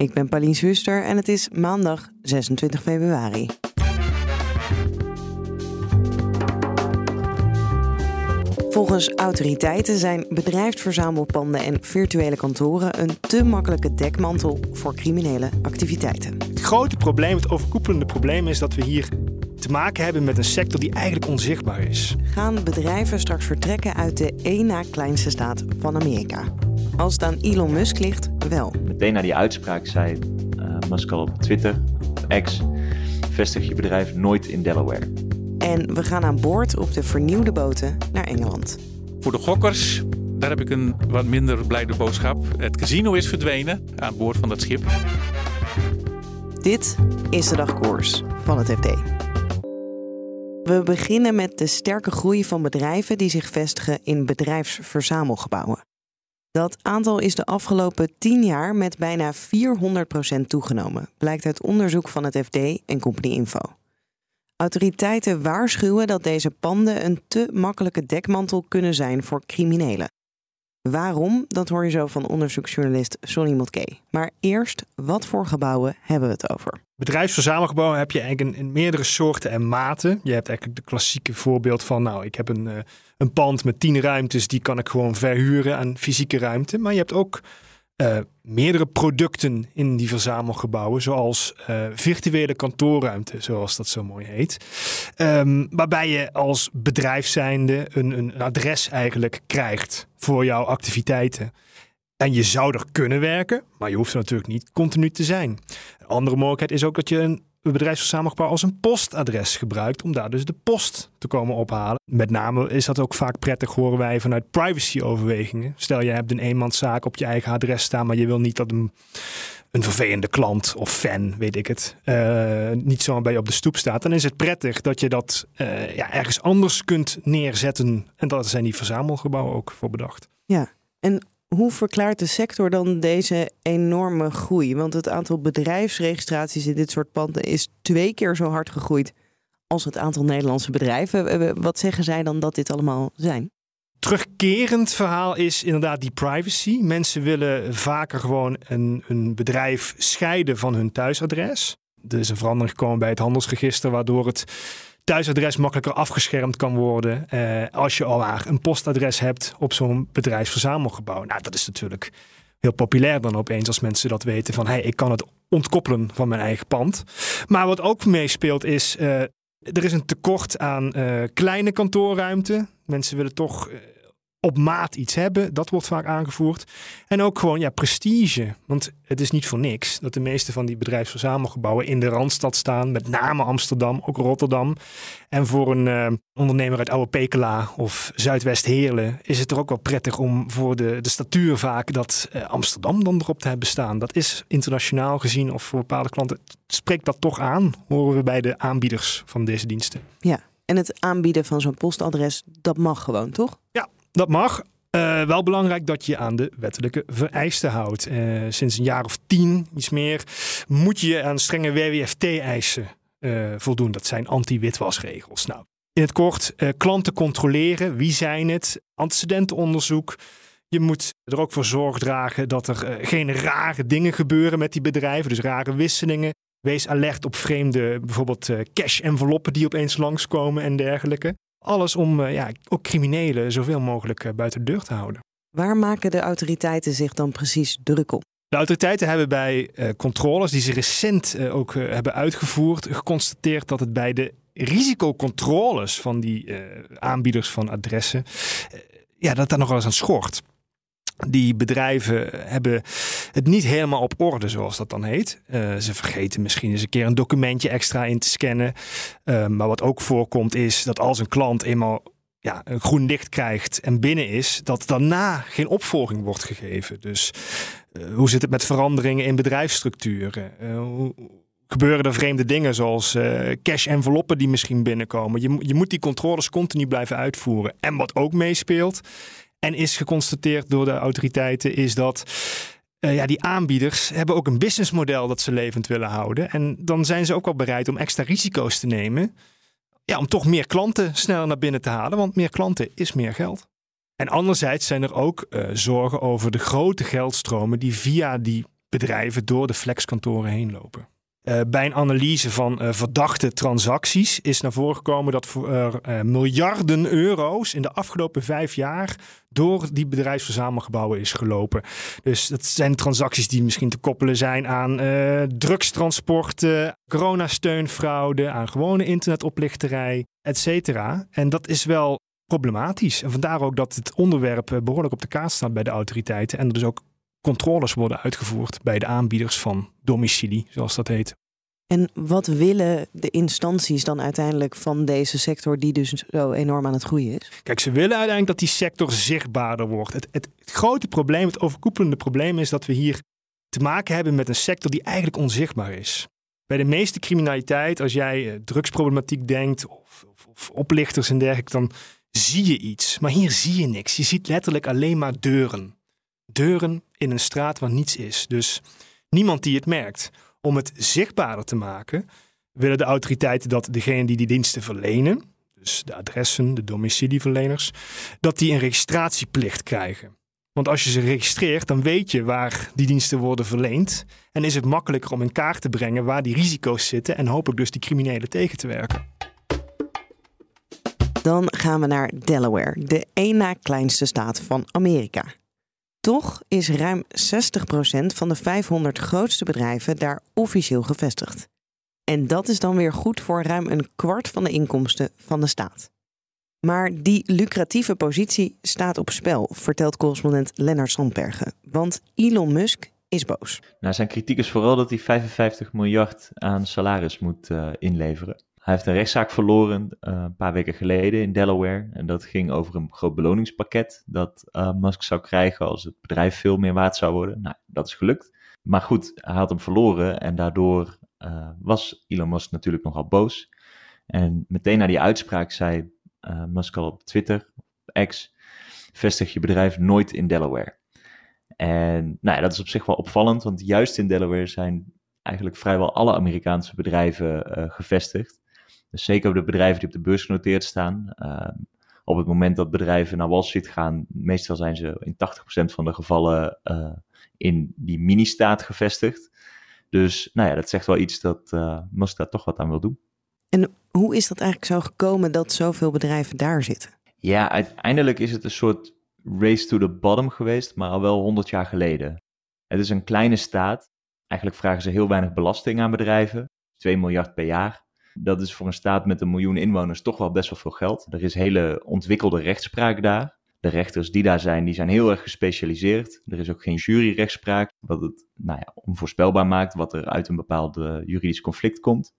Ik ben Pauline Zwuster en het is maandag 26 februari. Volgens autoriteiten zijn bedrijfsverzamelpanden en virtuele kantoren een te makkelijke dekmantel voor criminele activiteiten. Het grote probleem, het overkoepelende probleem is dat we hier te maken hebben met een sector die eigenlijk onzichtbaar is. Gaan bedrijven straks vertrekken uit de één na kleinste staat van Amerika? Als het aan Elon Musk ligt, wel. Meteen na die uitspraak zei uh, Musk al op Twitter, op X, vestig je bedrijf nooit in Delaware. En we gaan aan boord op de vernieuwde boten naar Engeland. Voor de gokkers, daar heb ik een wat minder blijde boodschap. Het casino is verdwenen aan boord van dat schip. Dit is de dagkoers van het FD. We beginnen met de sterke groei van bedrijven die zich vestigen in bedrijfsverzamelgebouwen. Dat aantal is de afgelopen 10 jaar met bijna 400% toegenomen, blijkt uit onderzoek van het FD en Company Info. Autoriteiten waarschuwen dat deze panden een te makkelijke dekmantel kunnen zijn voor criminelen. Waarom? Dat hoor je zo van onderzoeksjournalist Sonny Motke. Maar eerst, wat voor gebouwen hebben we het over? Bedrijfsverzamelgebouwen heb je eigenlijk in, meerdere soorten en maten. Je hebt eigenlijk de klassieke voorbeeld van, nou, ik heb een, uh, een pand met tien ruimtes, die kan ik gewoon verhuren aan fysieke ruimte. Maar je hebt ook uh, meerdere producten in die verzamelgebouwen, zoals uh, virtuele kantoorruimte, zoals dat zo mooi heet. Um, waarbij je als bedrijf zijnde een, een adres eigenlijk krijgt voor jouw activiteiten. En je zou er kunnen werken, maar je hoeft er natuurlijk niet continu te zijn. Een andere mogelijkheid is ook dat je een bedrijfsverzamelgebouw als een postadres gebruikt om daar dus de post te komen ophalen. Met name is dat ook vaak prettig, horen wij, vanuit privacy-overwegingen. Stel, je hebt een eenmanszaak op je eigen adres staan, maar je wil niet dat een, een vervelende klant of fan, weet ik het, uh, niet zomaar bij je op de stoep staat. Dan is het prettig dat je dat uh, ja, ergens anders kunt neerzetten. En dat zijn die verzamelgebouwen ook voor bedacht. Ja, en hoe verklaart de sector dan deze enorme groei? Want het aantal bedrijfsregistraties in dit soort panden is twee keer zo hard gegroeid als het aantal Nederlandse bedrijven. Wat zeggen zij dan dat dit allemaal zijn? Terugkerend verhaal is inderdaad die privacy. Mensen willen vaker gewoon een, een bedrijf scheiden van hun thuisadres. Er is een verandering gekomen bij het handelsregister, waardoor het thuisadres makkelijker afgeschermd kan worden. Uh, als je al een postadres hebt op zo'n bedrijfsverzamelgebouw. Nou, dat is natuurlijk heel populair dan opeens als mensen dat weten van hey, ik kan het ontkoppelen van mijn eigen pand. Maar wat ook meespeelt is, uh, er is een tekort aan uh, kleine kantoorruimte. Mensen willen toch op maat iets hebben. Dat wordt vaak aangevoerd. En ook gewoon ja, prestige. Want het is niet voor niks dat de meeste van die bedrijfsverzamelgebouwen in de Randstad staan. Met name Amsterdam, ook Rotterdam. En voor een uh, ondernemer uit Oude Pekela of Zuidwest Heerlen is het er ook wel prettig om voor de, de statuur vaak dat uh, Amsterdam dan erop te hebben staan. Dat is internationaal gezien of voor bepaalde klanten spreekt dat toch aan, horen we bij de aanbieders van deze diensten. Ja, en het aanbieden van zo'n postadres, dat mag gewoon, toch? Ja, dat mag. Uh, wel belangrijk dat je aan de wettelijke vereisten houdt. Uh, sinds een jaar of tien, iets meer, moet je aan strenge WWFT-eisen uh, voldoen. Dat zijn anti-witwasregels. Nou, in het kort, klanten controleren. Wie zijn het? Antecedentenonderzoek. Je moet er ook voor zorg dragen dat er geen rare dingen gebeuren met die bedrijven. Dus rare wisselingen. Wees alert op vreemde, bijvoorbeeld cash-enveloppen die opeens langskomen en dergelijke. Alles om uh, ja, ook criminelen zoveel mogelijk uh, buiten de deur te houden. Waar maken de autoriteiten zich dan precies druk op? De autoriteiten hebben bij uh, controles die ze recent ook hebben uitgevoerd, geconstateerd dat het bij de risicocontroles van die aanbieders van adressen, ja, dat daar nog wel eens aan schort die bedrijven hebben het niet helemaal op orde, zoals dat dan heet. Uh, ze vergeten misschien eens een keer een documentje extra in te scannen. Uh, maar wat ook voorkomt is dat als een klant eenmaal ja, een groen licht krijgt en binnen is, dat daarna geen opvolging wordt gegeven. Dus Uh, hoe zit het met veranderingen in bedrijfsstructuren? Hoe, gebeuren er vreemde dingen zoals cash-enveloppen die misschien binnenkomen? Je, je moet die controles continu blijven uitvoeren. En wat ook meespeelt en is geconstateerd door de autoriteiten, is dat uh, ja, die aanbieders hebben ook een businessmodel dat ze levend willen houden. En dan zijn ze ook wel bereid om extra risico's te nemen. Ja, om toch meer klanten sneller naar binnen te halen. Want meer klanten is meer geld. En anderzijds zijn er ook uh, zorgen over de grote geldstromen die via die bedrijven door de flexkantoren heen lopen. Uh, bij een analyse van uh, verdachte transacties is naar voren gekomen dat voor uh, miljarden euro's in de afgelopen vijf jaar door die bedrijfsverzamelgebouwen is gelopen. Dus dat zijn transacties die misschien te koppelen zijn aan drugstransporten, coronasteunfraude, aan gewone internetoplichterij, et cetera. En dat is wel problematisch. En vandaar ook dat het onderwerp behoorlijk op de kaart staat bij de autoriteiten en er dus ook controles worden uitgevoerd bij de aanbieders van domicilie, zoals dat heet. En wat willen de instanties dan uiteindelijk van deze sector, die dus zo enorm aan het groeien is? Kijk, ze willen uiteindelijk dat die sector zichtbaarder wordt. Het, het, het grote probleem, het overkoepelende probleem is dat we hier te maken hebben met een sector die eigenlijk onzichtbaar is. Bij de meeste criminaliteit, als jij eh, drugsproblematiek denkt of, of, of oplichters en dergelijke, dan zie je iets. Maar hier zie je niks. Je ziet letterlijk alleen maar deuren deuren in een straat waar niets is. Dus niemand die het merkt. Om het zichtbaarder te maken, willen de autoriteiten dat degene die die diensten verlenen, dus de adressen, de domicilieverleners, dat die een registratieplicht krijgen. Want als je ze registreert, dan weet je waar die diensten worden verleend. En is het makkelijker om in kaart te brengen waar die risico's zitten en hopelijk dus die criminelen tegen te werken. Dan gaan we naar Delaware, de één na kleinste staat van Amerika. Toch is ruim 60% van de 500 grootste bedrijven daar officieel gevestigd. En dat is dan weer goed voor ruim een kwart van de inkomsten van de staat. Maar die lucratieve positie staat op spel, vertelt correspondent Lennart Sandbergen. Want Elon Musk is boos. Nou, zijn kritiek is vooral dat hij 55 miljard aan salaris moet uh, inleveren. Hij heeft een rechtszaak verloren uh, een paar weken geleden in Delaware. En dat ging over een groot beloningspakket dat uh, Musk zou krijgen als het bedrijf veel meer waard zou worden. Nou, dat is gelukt. Maar goed, hij had hem verloren en daardoor uh, was Elon Musk natuurlijk nogal boos. En meteen na die uitspraak zei Musk al op Twitter, X, vestig je bedrijf nooit in Delaware. En nou ja, dat is op zich wel opvallend, want juist in Delaware zijn eigenlijk vrijwel alle Amerikaanse bedrijven gevestigd. Dus zeker de bedrijven die op de beurs genoteerd staan. Ehm, op het moment dat bedrijven naar Wall Street gaan, meestal zijn ze in 80% van de gevallen uh, in die mini-staat gevestigd. Dus nou ja, dat zegt wel iets dat uh, Musk daar toch wat aan wil doen. En hoe is dat eigenlijk zo gekomen dat zoveel bedrijven daar zitten? Ja, uiteindelijk is het een soort race to the bottom geweest, maar al wel 100 jaar geleden. Het is een kleine staat. Eigenlijk vragen ze heel weinig belasting aan bedrijven. 2 miljard per jaar. Dat is voor een staat met een miljoen inwoners toch wel best wel veel geld. Er is hele ontwikkelde rechtspraak daar. De rechters die daar zijn, die zijn heel erg gespecialiseerd. Er is ook geen juryrechtspraak, wat het nou ja, onvoorspelbaar maakt wat er uit een bepaald juridisch conflict komt.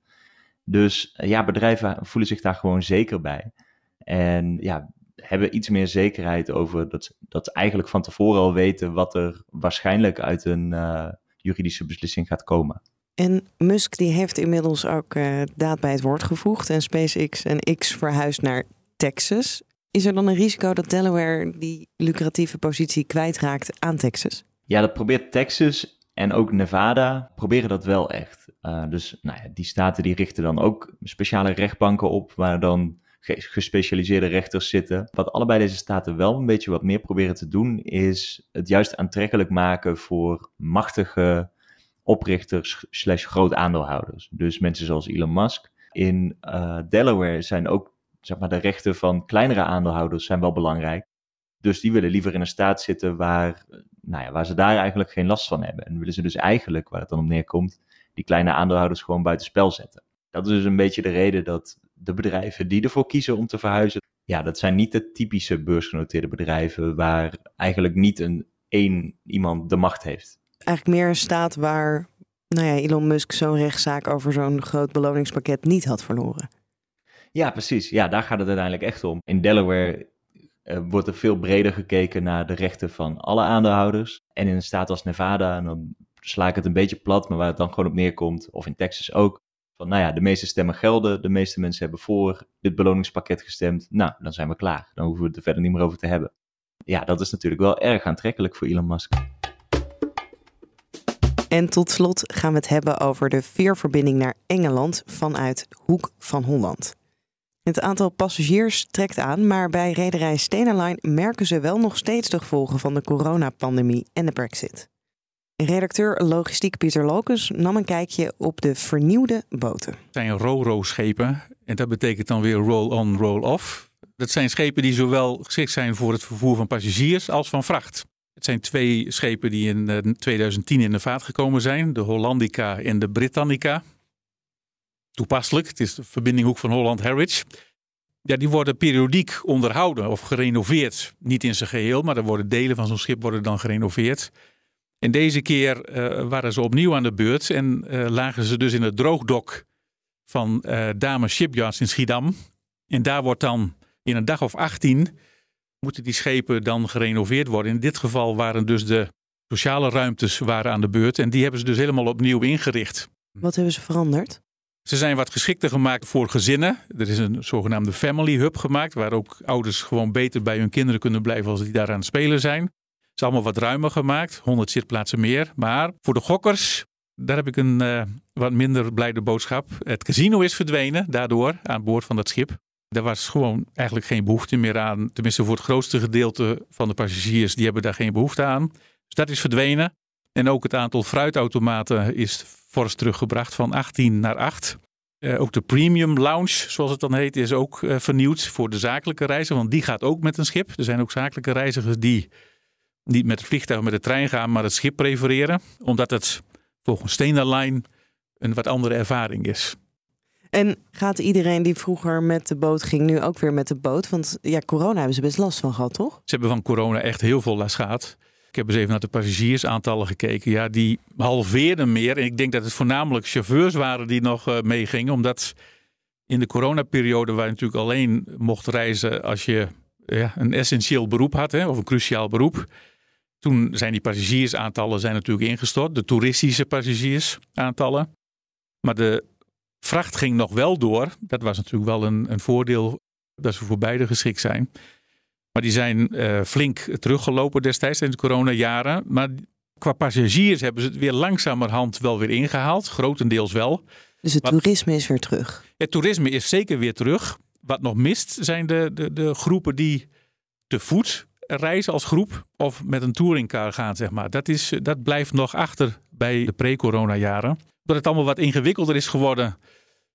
Dus ja, bedrijven voelen zich daar gewoon zeker bij. En ja, hebben iets meer zekerheid over dat, dat ze eigenlijk van tevoren al weten wat er waarschijnlijk uit een uh, juridische beslissing gaat komen. En Musk die heeft inmiddels ook uh, daad bij het woord gevoegd. En SpaceX en X verhuist naar Texas. Is er dan een risico dat Delaware die lucratieve positie kwijtraakt aan Texas? Ja, dat probeert Texas en ook Nevada proberen dat wel echt. Uh, dus nou ja, die staten die richten dan ook speciale rechtbanken op waar dan gespecialiseerde rechters zitten. Wat allebei deze staten wel een beetje wat meer proberen te doen, is het juist aantrekkelijk maken voor machtige oprichters slash groot aandeelhouders. Dus mensen zoals Elon Musk. In uh, Delaware zijn ook zeg maar, de rechten van kleinere aandeelhouders zijn wel belangrijk. Dus die willen liever in een staat zitten waar, nou ja, waar ze daar eigenlijk geen last van hebben. En willen ze dus eigenlijk, waar het dan op neerkomt, die kleine aandeelhouders gewoon buitenspel zetten. Dat is dus een beetje de reden dat de bedrijven die ervoor kiezen om te verhuizen, ja, dat zijn niet de typische beursgenoteerde bedrijven waar eigenlijk niet een één iemand de macht heeft eigenlijk meer een staat waar nou ja, Elon Musk zo'n rechtszaak over zo'n groot beloningspakket niet had verloren. Ja, precies. Ja, daar gaat het uiteindelijk echt om. In Delaware wordt er veel breder gekeken naar de rechten van alle aandeelhouders. En in een staat als Nevada, en dan sla ik het een beetje plat, maar waar het dan gewoon op neerkomt, of in Texas ook, van nou ja, de meeste stemmen gelden, de meeste mensen hebben voor dit beloningspakket gestemd, nou, dan zijn we klaar. Dan hoeven we het er verder niet meer over te hebben. Ja, dat is natuurlijk wel erg aantrekkelijk voor Elon Musk. En tot slot gaan we het hebben over de veerverbinding naar Engeland vanuit Hoek van Holland. Het aantal passagiers trekt aan, maar bij rederij Stena Line merken ze wel nog steeds de gevolgen van de coronapandemie en de Brexit. Redacteur logistiek Pieter Locus nam een kijkje op de vernieuwde boten. Het zijn ro-ro-schepen en dat betekent dan weer roll-on, roll-off. Dat zijn schepen die zowel geschikt zijn voor het vervoer van passagiers als van vracht. Het zijn twee schepen die in 2010 eh, in de vaart gekomen zijn: de Hollandica en de Britannica. Toepasselijk, het is de verbinding Hoek van Holland-Harwich. Ja, die worden periodiek onderhouden of gerenoveerd. Niet in zijn geheel, maar er worden delen van zo'n schip worden dan gerenoveerd. En deze keer uh, waren ze opnieuw aan de beurt en uh, lagen ze dus in het droogdok van uh, Dame Shipyards in Schiedam. En daar wordt dan in een dag of 18 moeten die schepen dan gerenoveerd worden. In dit geval waren dus de sociale ruimtes waren aan de beurt en die hebben ze dus helemaal opnieuw ingericht. Wat hebben ze veranderd? Ze zijn wat geschikter gemaakt voor gezinnen. Er is een zogenaamde family hub gemaakt, waar ook ouders gewoon beter bij hun kinderen kunnen blijven als die daar aan het spelen zijn. Het is allemaal wat ruimer gemaakt, 100 zitplaatsen meer. Maar voor de gokkers, daar heb ik een uh, wat minder blijde boodschap. Het casino is verdwenen daardoor aan boord van dat schip. Er was gewoon eigenlijk geen behoefte meer aan. Tenminste, voor het grootste gedeelte van de passagiers, die hebben daar geen behoefte aan. Dus dat is verdwenen. En ook het aantal fruitautomaten is fors teruggebracht van 18 naar 8. Uh, eh, ook de premium lounge, zoals het dan heet, is ook uh, vernieuwd voor de zakelijke reizen. Want die gaat ook met een schip. Er zijn ook zakelijke reizigers die niet met het vliegtuig of met de trein gaan, maar het schip prefereren. Omdat het volgens Stena Line een wat andere ervaring is. En gaat iedereen die vroeger met de boot ging, nu ook weer met de boot? Want ja, corona hebben ze best last van gehad, toch? Ze hebben van corona echt heel veel last gehad. Ik heb eens even naar de passagiersaantallen gekeken. Ja, die halveerden meer. En ik denk dat het voornamelijk chauffeurs waren die nog uh, meegingen. Omdat in de coronaperiode waar je natuurlijk alleen mocht reizen als je ja, een essentieel beroep had. Hè, of een cruciaal beroep. Toen zijn die passagiersaantallen zijn natuurlijk ingestort. De toeristische passagiersaantallen. Maar de vracht ging nog wel door. Dat was natuurlijk wel een, een voordeel dat ze voor beide geschikt zijn. Maar die zijn uh, flink teruggelopen destijds in de coronajaren. Maar qua passagiers hebben ze het weer langzamerhand wel weer ingehaald. Grotendeels wel. Dus het toerisme is weer terug? Het toerisme is zeker weer terug. Wat nog mist zijn de, de, de groepen die te voet reizen als groep of met een touringcar gaan, zeg maar. Dat, is, dat blijft nog achter bij de pre-corona jaren. Dat het allemaal wat ingewikkelder is geworden,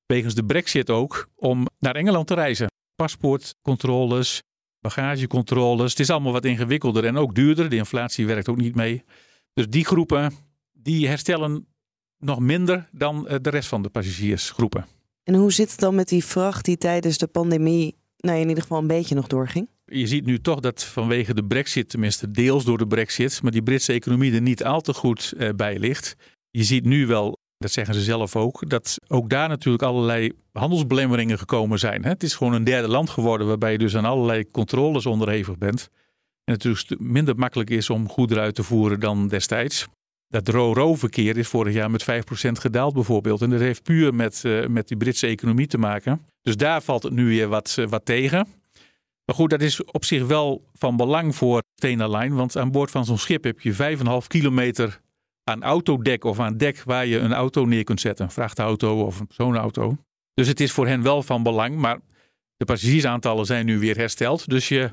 wegens de brexit ook, om naar Engeland te reizen. Paspoortcontroles, bagagecontroles. Het is allemaal wat ingewikkelder en ook duurder. De inflatie werkt ook niet mee. Dus die groepen die herstellen nog minder dan eh, de rest van de passagiersgroepen. En hoe zit het dan met die vracht die tijdens de pandemie nou, in ieder geval een beetje nog doorging? Je ziet nu toch dat vanwege de brexit, tenminste deels door de brexit, maar die Britse economie er niet al te goed eh, bij ligt. Je ziet nu wel dat zeggen ze zelf ook, dat ook daar natuurlijk allerlei handelsbelemmeringen gekomen zijn. Het is gewoon een derde land geworden waarbij je dus aan allerlei controles onderhevig bent. En het dus minder makkelijk is om goederen uit te voeren dan destijds. Dat ro-ro-verkeer is vorig jaar met 5% gedaald bijvoorbeeld. En dat heeft puur met, uh, met die Britse economie te maken. Dus daar valt het nu weer wat, uh, wat tegen. Maar goed, dat is op zich wel van belang voor Stena Line. Want aan boord van zo'n schip heb je 5,5 kilometer aan autodek of aan dek waar je een auto neer kunt zetten. Een vrachtauto of een personenauto. Dus het is voor hen wel van belang. Maar de passagiersaantallen zijn nu weer hersteld. Dus je,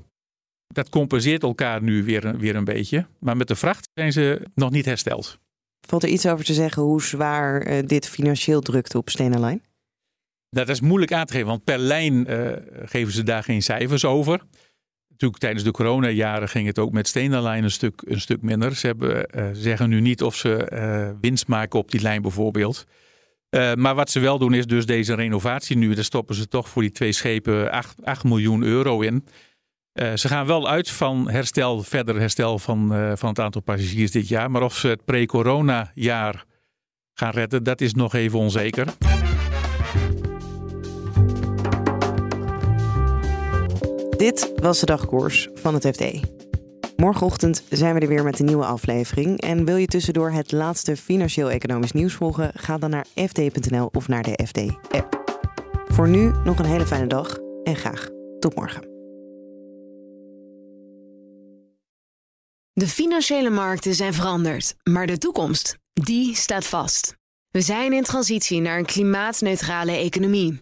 dat compenseert elkaar nu weer, weer een beetje. Maar met de vracht zijn ze nog niet hersteld. Valt er iets over te zeggen hoe zwaar uh, dit financieel drukt op Stena Line? Dat is moeilijk aan te geven, want per lijn uh, geven ze daar geen cijfers over. Tijdens de coronajaren ging het ook met Stena een stuk, een stuk minder. Ze hebben, uh, zeggen nu niet of ze uh, winst maken op die lijn bijvoorbeeld. Uh, maar wat ze wel doen is dus deze renovatie nu. Daar stoppen ze toch voor die twee schepen 8, 8 miljoen euro in. ze gaan wel uit van herstel, verder herstel van, van het aantal passagiers dit jaar. Maar of ze het pre-corona jaar gaan redden, dat is nog even onzeker. Dit was de dagkoers van het FD. Morgenochtend zijn we er weer met een nieuwe aflevering. En wil je tussendoor het laatste financieel-economisch nieuws volgen? Ga dan naar fd.nl of naar de FD-app. Voor nu nog een hele fijne dag en graag tot morgen. De financiële markten zijn veranderd, maar de toekomst, die staat vast. We zijn in transitie naar een klimaatneutrale economie.